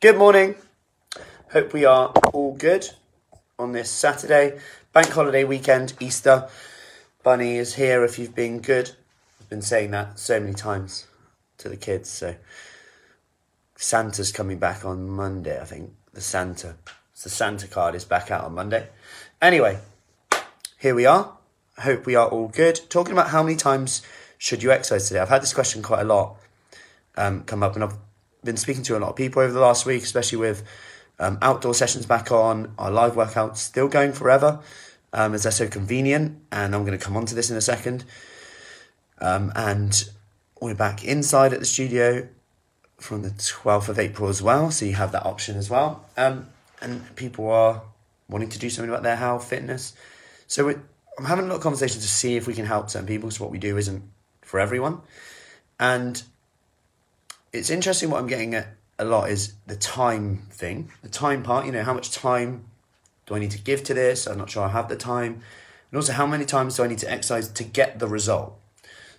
Good morning. Hope we are all good on this Saturday, bank holiday weekend, Easter. Bunny is here if you've been good. I've been saying that so many times to the kids. So Santa's coming back on Monday, I think. The Santa. The Santa card is back out on Monday. Anyway, here we are. Hope we are all good. Talking about how many times should you exercise today? I've had this question quite a lot um, come up, and I've been speaking to a lot of people over the last week, especially with um, outdoor sessions back on, our live workouts still going forever, um, as they're so convenient. And I'm going to come on to this in a second. Um, and we're back inside at the studio from the 12th of April as well, so you have that option as well. Um, and people are wanting to do something about their health, fitness. So I'm having a lot of conversations to see if we can help certain people. So what we do isn't for everyone, and it's interesting what I'm getting at a lot is the time thing, the time part. You know, how much time do I need to give to this? I'm not sure I have the time, and also how many times do I need to exercise to get the result.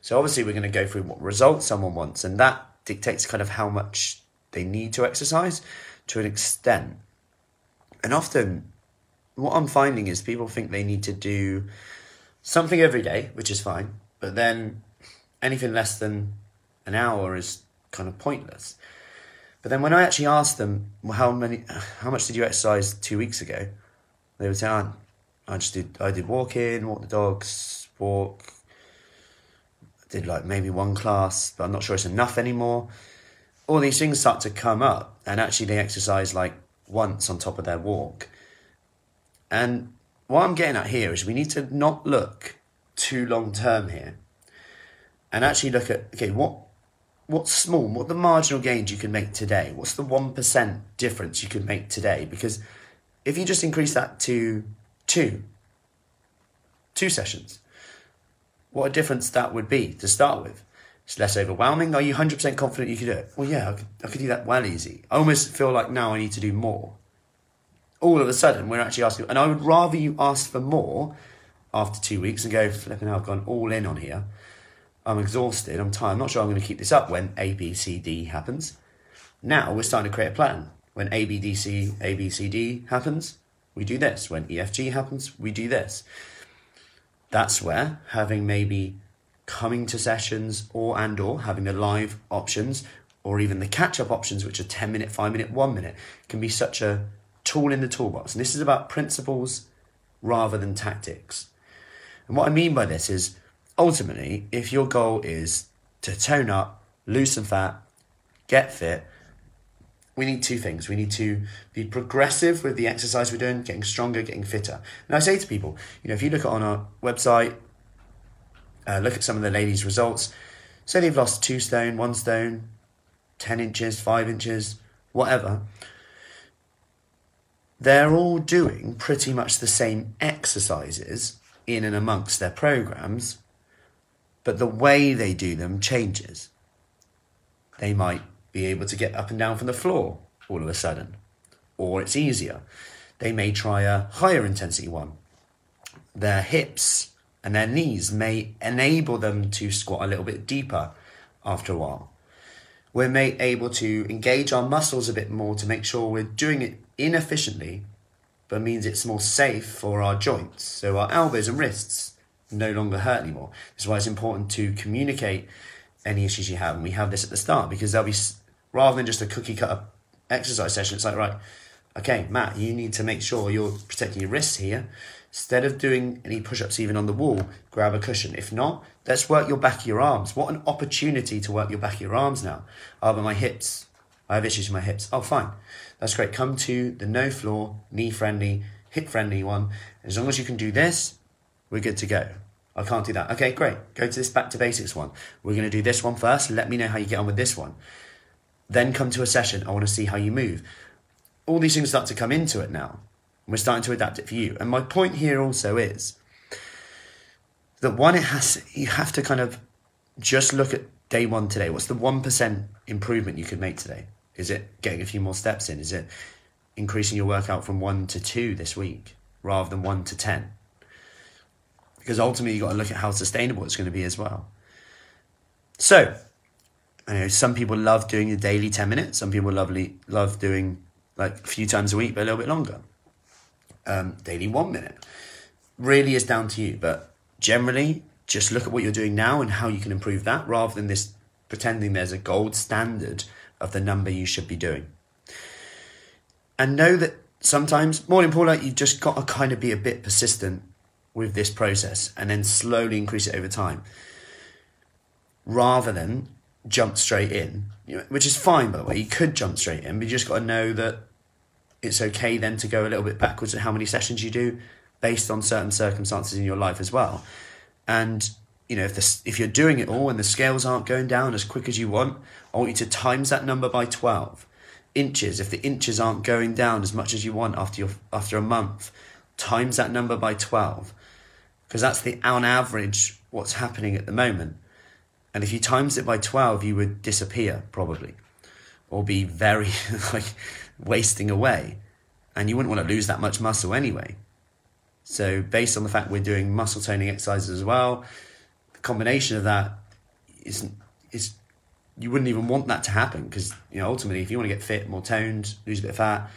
So obviously we're going to go through what result someone wants, and that dictates kind of how much they need to exercise to an extent. And often, what I'm finding is people think they need to do something every day, which is fine, but then anything less than an hour is kind of pointless. But then when I actually asked them, well, how many, how much did you exercise two weeks ago? They would say, I just did, I did walking, walk the dogs, walk, did like maybe one class, but I'm not sure it's enough anymore. All these things start to come up, and actually they exercise like once on top of their walk. And what I'm getting at here is we need to not look too long term here, and actually look at okay, what what's small, what the marginal gains you can make today? What's the one percent difference you can make today? Because if you just increase that to two, two sessions, what a difference that would be to start with. It's less overwhelming. Are you 100% confident you could do it? Well, yeah, I could, I could do that well easy. I almost feel like now I need to do more. All of a sudden, we're actually asking, and I would rather you ask for more after two weeks and go, flipping out, I've gone all in on here. I'm exhausted, I'm tired, I'm not sure I'm going to keep this up when A, B, C, D happens. Now we're starting to create a plan. When A, B, D, C, A, B, C, D happens, we do this. When E, F, G happens, we do this that's where having maybe coming to sessions or and or having the live options or even the catch up options which are 10 minute 5 minute 1 minute can be such a tool in the toolbox and this is about principles rather than tactics and what i mean by this is ultimately if your goal is to tone up lose some fat get fit we need two things. We need to be progressive with the exercise we're doing, getting stronger, getting fitter. And I say to people, you know, if you look on our website, uh, look at some of the ladies' results, say they've lost two stone, one stone, 10 inches, five inches, whatever, they're all doing pretty much the same exercises in and amongst their programs, but the way they do them changes. They might be able to get up and down from the floor all of a sudden. Or it's easier. They may try a higher intensity one. Their hips and their knees may enable them to squat a little bit deeper after a while. We're may able to engage our muscles a bit more to make sure we're doing it inefficiently, but means it's more safe for our joints. So our elbows and wrists no longer hurt anymore. This is why it's important to communicate any issues you have. And we have this at the start because there'll be rather than just a cookie cutter exercise session. It's like, right, okay, Matt, you need to make sure you're protecting your wrists here. Instead of doing any push ups even on the wall, grab a cushion. If not, let's work your back of your arms. What an opportunity to work your back of your arms now. Oh, but my hips, I have issues with my hips. Oh, fine. That's great. Come to the no floor, knee friendly, hip friendly one. As long as you can do this, we're good to go. I can't do that. Okay, great. Go to this back to basics one. We're going to do this one first. Let me know how you get on with this one. Then come to a session. I want to see how you move. All these things start to come into it now. We're starting to adapt it for you. And my point here also is that one, it has you have to kind of just look at day one today. What's the one percent improvement you could make today? Is it getting a few more steps in? Is it increasing your workout from one to two this week rather than one to ten? Because ultimately, you've got to look at how sustainable it's going to be as well. So, I know some people love doing the daily 10 minutes. Some people lovely love doing like a few times a week, but a little bit longer. Um, daily one minute. Really is down to you. But generally, just look at what you're doing now and how you can improve that rather than this pretending there's a gold standard of the number you should be doing. And know that sometimes, more important, you've just got to kind of be a bit persistent with this process and then slowly increase it over time rather than jump straight in, which is fine, by the way. You could jump straight in, but you just got to know that it's okay then to go a little bit backwards at how many sessions you do based on certain circumstances in your life as well. And you know, if this, if you're doing it all and the scales aren't going down as quick as you want, I want you to times that number by twelve inches. If the inches aren't going down as much as you want after your after a month, times that number by twelve, because that's the on average what's happening at the moment. And if you times it by 12, you would disappear probably or be very like wasting away. And you wouldn't want to lose that much muscle anyway. So, based on the fact we're doing muscle toning exercises as well, the combination of that is, is you wouldn't even want that to happen because, you know, ultimately, if you want to get fit, more toned, lose a bit of fat,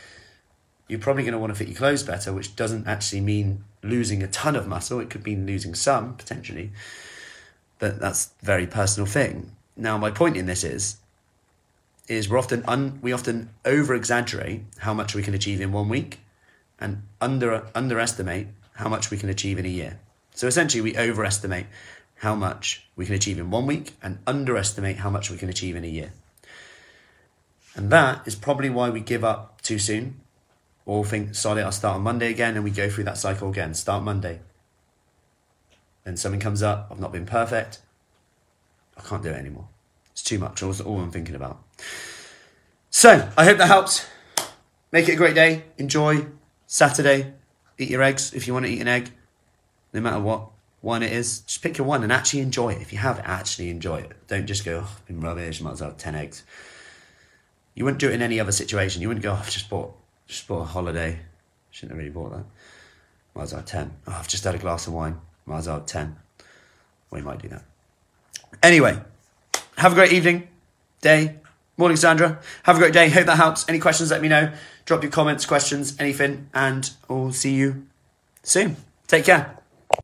you're probably going to want to fit your clothes better, which doesn't actually mean losing a ton of muscle. It could mean losing some potentially but that's a very personal thing. Now, my point in this is, is we're often un, we often over exaggerate how much we can achieve in one week, and under underestimate how much we can achieve in a year. So essentially, we overestimate how much we can achieve in one week and underestimate how much we can achieve in a year. And that is probably why we give up too soon or think, sorry, I'll start on Monday again, and we go through that cycle again. Start Monday, then something comes up, I've not been perfect, I can't do it anymore. It's too much. That's all I'm thinking about. So, I hope that helps. Make it a great day. Enjoy Saturday. Eat your eggs if you want to eat an egg, no matter what one it is. Just pick your one and actually enjoy it. If you have, actually enjoy it. Don't just go, oh, been rubbish, might as well have 10 eggs. You wouldn't do it in any other situation. You wouldn't go, oh, I've just bought, just bought a holiday. Shouldn't have really bought that. Might as well have 10. Oh, I've just had a glass of wine. Might as well 10. We might do that. Anyway, have a great evening, day, morning, Sandra. Have a great day. Hope that helps. Any questions, let me know. Drop your comments, questions, anything, and we'll see you soon. Take care.